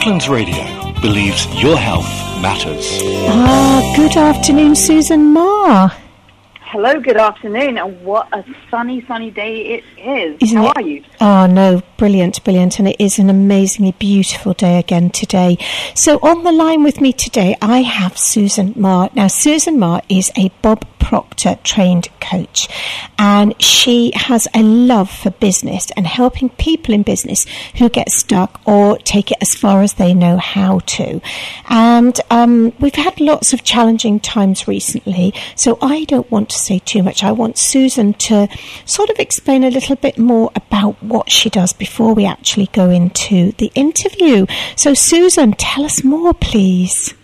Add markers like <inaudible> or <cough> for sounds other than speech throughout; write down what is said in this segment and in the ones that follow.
Brooklands Radio believes your health matters. Ah, good afternoon, Susan Ma. Hello, good afternoon, and what a sunny, sunny day it is. Isn't How it? are you? Oh, no, brilliant, brilliant. And it is an amazingly beautiful day again today. So, on the line with me today, I have Susan Ma. Now, Susan Ma is a Bob Proctor trained coach, and she has a love for business and helping people in business who get stuck or take it as far as they know how to. And um, we've had lots of challenging times recently, so I don't want to say too much. I want Susan to sort of explain a little bit more about what she does before we actually go into the interview. So, Susan, tell us more, please.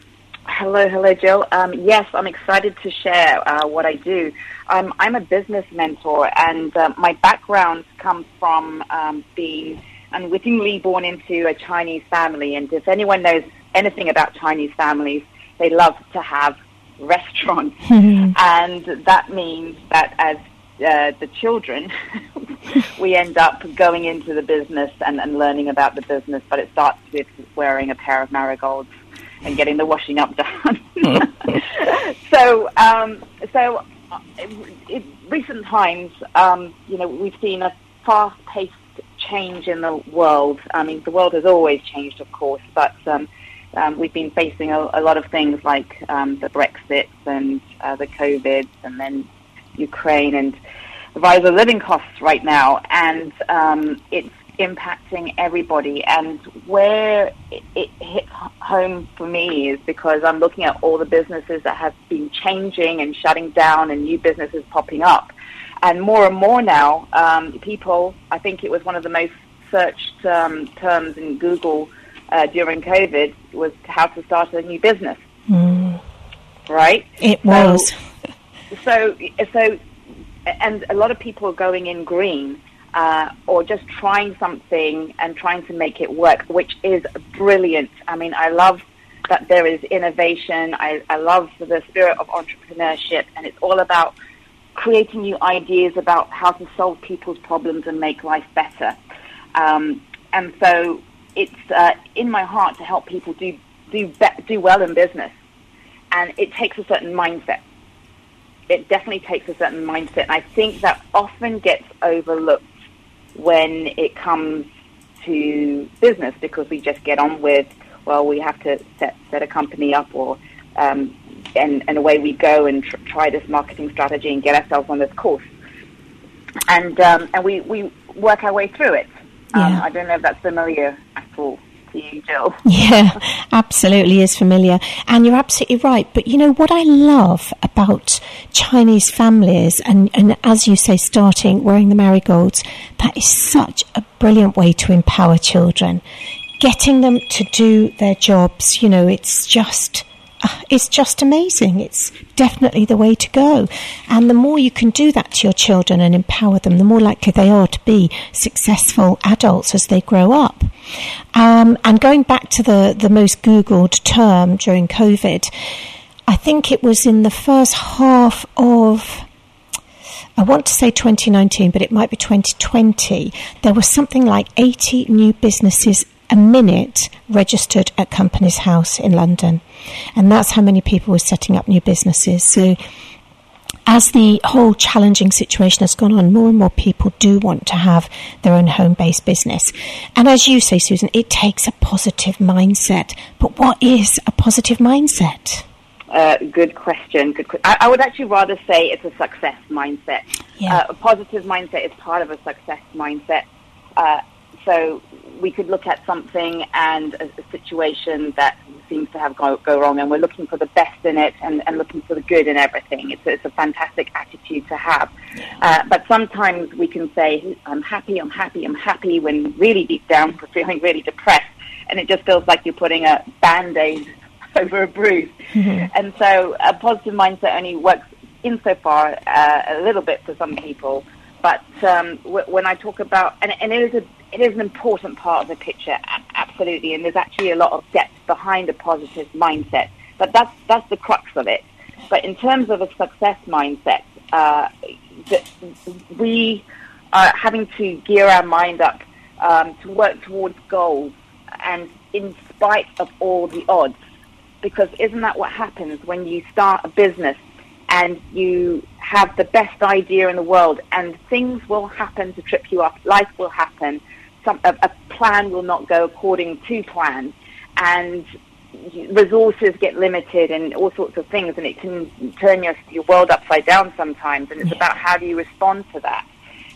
Hello, hello, Jill. Um, yes, I'm excited to share uh, what I do. Um, I'm a business mentor, and uh, my background comes from um, being unwittingly born into a Chinese family. And if anyone knows anything about Chinese families, they love to have restaurants, <laughs> and that means that as uh, the children, <laughs> we end up going into the business and, and learning about the business. But it starts with wearing a pair of marigolds and getting the washing up done. <laughs> so, um, so uh, in recent times, um, you know, we've seen a fast-paced change in the world. I mean, the world has always changed, of course, but um, um, we've been facing a, a lot of things like um, the Brexit and uh, the COVID, and then Ukraine and the rise of living costs right now, and um, it's impacting everybody. And where it, it hits home for me is because I'm looking at all the businesses that have been changing and shutting down, and new businesses popping up. And more and more now, um, people, I think it was one of the most searched um, terms in Google uh, during COVID was how to start a new business. Right? It So- was. so so and a lot of people are going in green uh, or just trying something and trying to make it work which is brilliant. I mean i love that there is innovation. I, I love the spirit of entrepreneurship and it's all about creating new ideas about how to solve people's problems and make life better. Um, and so it's uh, in my heart to help people do do be- do well in business. And it takes a certain mindset. It definitely takes a certain mindset. And I think that often gets overlooked when it comes to business because we just get on with, well, we have to set, set a company up or, um, and, and away we go and tr- try this marketing strategy and get ourselves on this course. And, um, and we, we work our way through it. Um, Yeah. I don't know if that's familiar at all to you, Jill. Yeah, absolutely is familiar. And you're absolutely right. But you know what I love about Chinese families and, and as you say, starting wearing the marigolds, that is such a brilliant way to empower children. Getting them to do their jobs, you know, it's just it's just amazing. It's definitely the way to go. And the more you can do that to your children and empower them, the more likely they are to be successful adults as they grow up. Um, and going back to the, the most Googled term during COVID, I think it was in the first half of I want to say 2019, but it might be 2020. There was something like 80 new businesses a minute registered at Companies House in London. And that's how many people were setting up new businesses. So as the whole challenging situation has gone on, more and more people do want to have their own home based business. And as you say, Susan, it takes a positive mindset. But what is a positive mindset? Uh, good question. Good. que- I, I would actually rather say it's a success mindset. Yeah. Uh, a positive mindset is part of a success mindset. Uh, so we could look at something and a, a situation that seems to have go, go wrong, and we're looking for the best in it and, and looking for the good in everything. It's, a- it's a fantastic attitude to have. Uh, but sometimes we can say, "I'm happy, I'm happy, I'm happy," when really deep down we're feeling really depressed, and it just feels like you're putting a band-aid <laughs> over a bruise. And so a positive mindset only works insofar uh, a little bit for some people. But um, w- when I talk about, and, and it is a it is an important part of the picture, absolutely, and there's actually a lot of depth behind a positive mindset. But that's that's the crux of it. But in terms of a success mindset, uh, we are having to gear our mind up um, to work towards goals, and in spite of all the odds. Because isn't that what happens when you start a business and you have the best idea in the world and things will happen to trip you up, life will happen, some, a, a plan will not go according to plan, and resources get limited and all sorts of things, and it can turn your, your world upside down sometimes, and it's yeah. about how do you respond to that.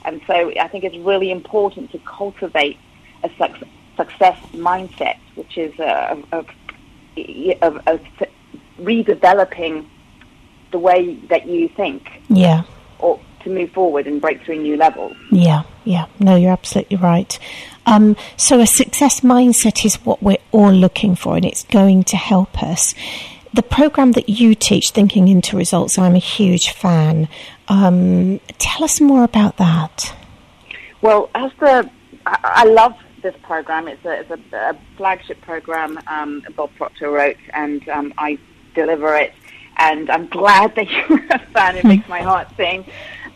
And so I think it's really important to cultivate a su- success mindset, which is a, a, a, a, redeveloping the way that you think. Yeah. Or to move forward and break through new levels. Yeah, yeah. No, you're absolutely right. Um, so a success mindset is what we're all looking for, and it's going to help us. The program that you teach, Thinking into Results, I'm a huge fan. Um, tell us more about that. Well, as the I, I love this program. It's a, it's a, a flagship program um, Bob Proctor wrote, and um, I deliver it. And I'm glad that <laughs> you're a fan. It makes my heart sing.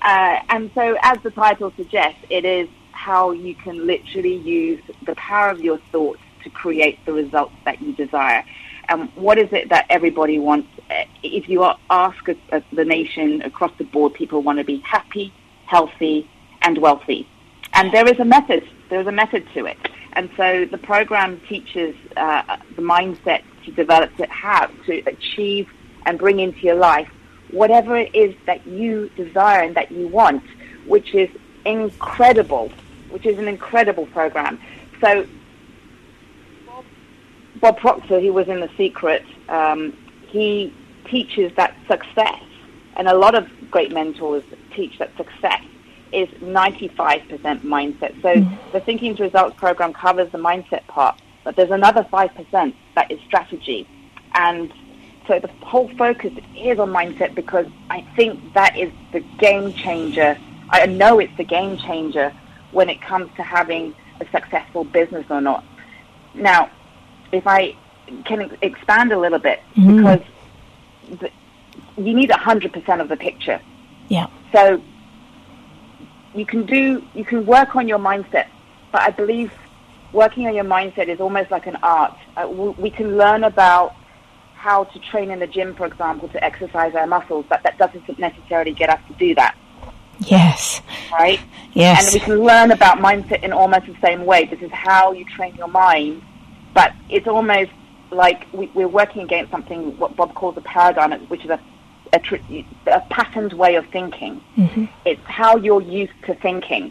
Uh, and so, as the title suggests, it is how you can literally use the power of your thoughts to create the results that you desire. And what is it that everybody wants? Uh, if you ask a, a, the nation across the board, people want to be happy, healthy, and wealthy. And there is a method. There is a method to it. And so the program teaches uh, the mindset to develop to have to achieve and bring into your life whatever it is that you desire and that you want, which is incredible, which is an incredible program. So Bob, Bob Proctor, who was in The Secret, um, he teaches that success, and a lot of great mentors teach that success is 95% mindset. So mm. the Thinking to Results program covers the mindset part, but there's another 5% that is strategy. And so the whole focus is on mindset because I think that is the game changer. I know it's the game changer when it comes to having a successful business or not. Now, if I can expand a little bit, mm-hmm. because the, you need 100% of the picture. Yeah. So you can do, you can work on your mindset, but I believe working on your mindset is almost like an art. Uh, we can learn about how to train in the gym, for example, to exercise our muscles, but that doesn't necessarily get us to do that. Yes. Right? Yes. And we can learn about mindset in almost the same way. This is how you train your mind, but it's almost like we, are working against something, what Bob calls a paradigm, which is a, a, a patterned way of thinking. Mm-hmm. It's how you're used to thinking.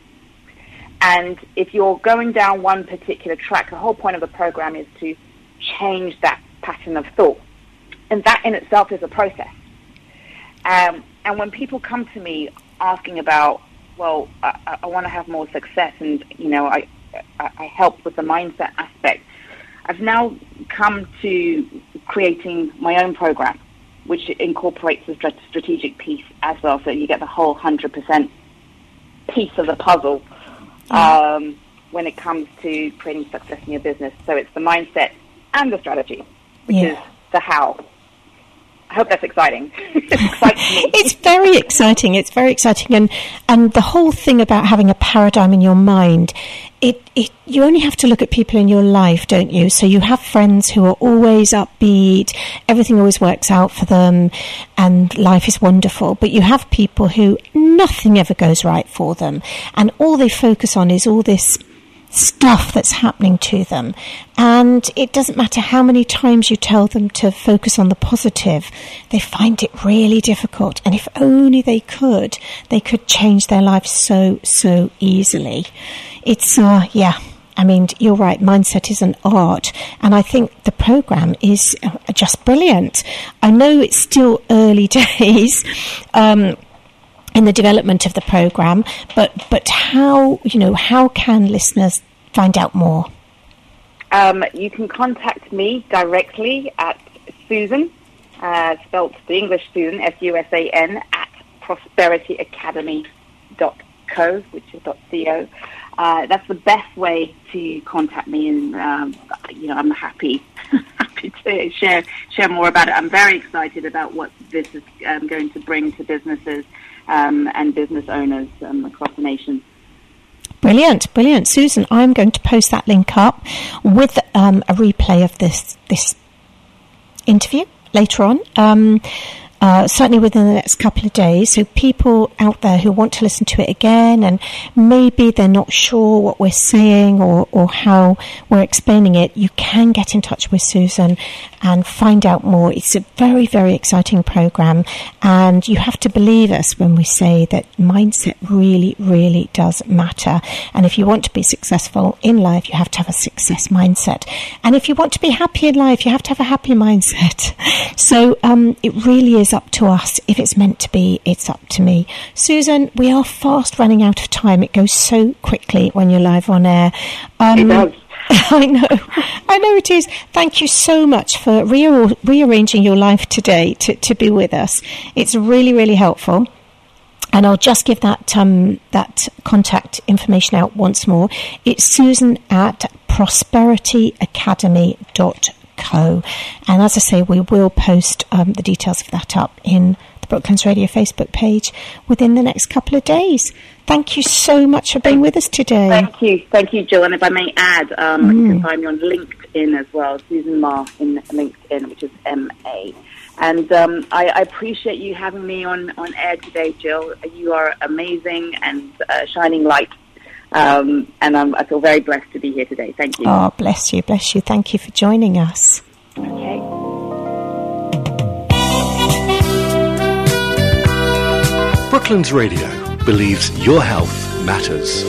And if you're going down one particular track, the whole point of the program is to change that pattern of thought and that in itself is a process. Um, and when people come to me asking about, well, I, I want to have more success, and you know, I, I, help with the mindset aspect. I've now come to creating my own program, which incorporates the strategic piece as well, so you get the whole hundred percent piece of the puzzle um, when it comes to creating success in your business. So it's the mindset and the strategy, which yeah. is the how. I hope that's exciting. <laughs> it's very exciting. It's very exciting, and and the whole thing about having a paradigm in your mind. It, it you only have to look at people in your life, don't you? So you have friends who are always upbeat, everything always works out for them, and life is wonderful. But you have people who nothing ever goes right for them, and all they focus on is all this stuff that's happening to them. And it doesn't matter how many times you tell them to focus on the positive, they find it really difficult. And if only they could, they could change their life so, so easily. It's, uh, yeah. I mean, you're right. Mindset is an art, and I think the program is uh, just brilliant. I know it's still early <laughs> days, um, in the development of the program, but but how you know how can listeners find out more? Um, you can contact me directly at Susan, uh, spelt the English Susan S U S A N at prosperityacademy.co, which is .co. Uh, that's the best way to contact me, and um, you know I'm happy <laughs> happy to share share more about it. I'm very excited about what this is um, going to bring to businesses um, and business owners um, across the nation. Brilliant, brilliant, Susan. I'm going to post that link up with um, a replay of this this interview later on. Um, uh, certainly within the next couple of days. So people out there who want to listen to it again and maybe they're not sure what we're saying or, or how we're explaining it, you can get in touch with Susan and find out more. It's a very, very exciting program and you have to believe us when we say that mindset really, really does matter. And if you want to be successful in life, you have to have a success mindset. And if you want to be happy in life, you have to have a happy mindset. <laughs> So um, it really is up to us. If it's meant to be, it's up to me. Susan, we are fast running out of time. It goes so quickly when you're live on air. Um, it does. <laughs> I know, I know it is. Thank you so much for re- rearranging your life today to, to be with us. It's really, really helpful. And I'll just give that um, that contact information out once more. It's Susan at prosperityacademy.com co. And as I say, we will post um, the details of that up in the Brooklands Radio Facebook page within the next couple of days. Thank you so much for being with us today. Thank you. Thank you, Jill. And if I may add, um, mm. you can find me on LinkedIn as well, Susan Ma in LinkedIn, which is M-A. And um, I, I, appreciate you having me on, on air today, Jill. You are amazing and uh, shining light um, and I'm, I feel very blessed to be here today. Thank you. Oh, bless you, bless you. Thank you for joining us. Okay. Brooklands Radio believes your health matters.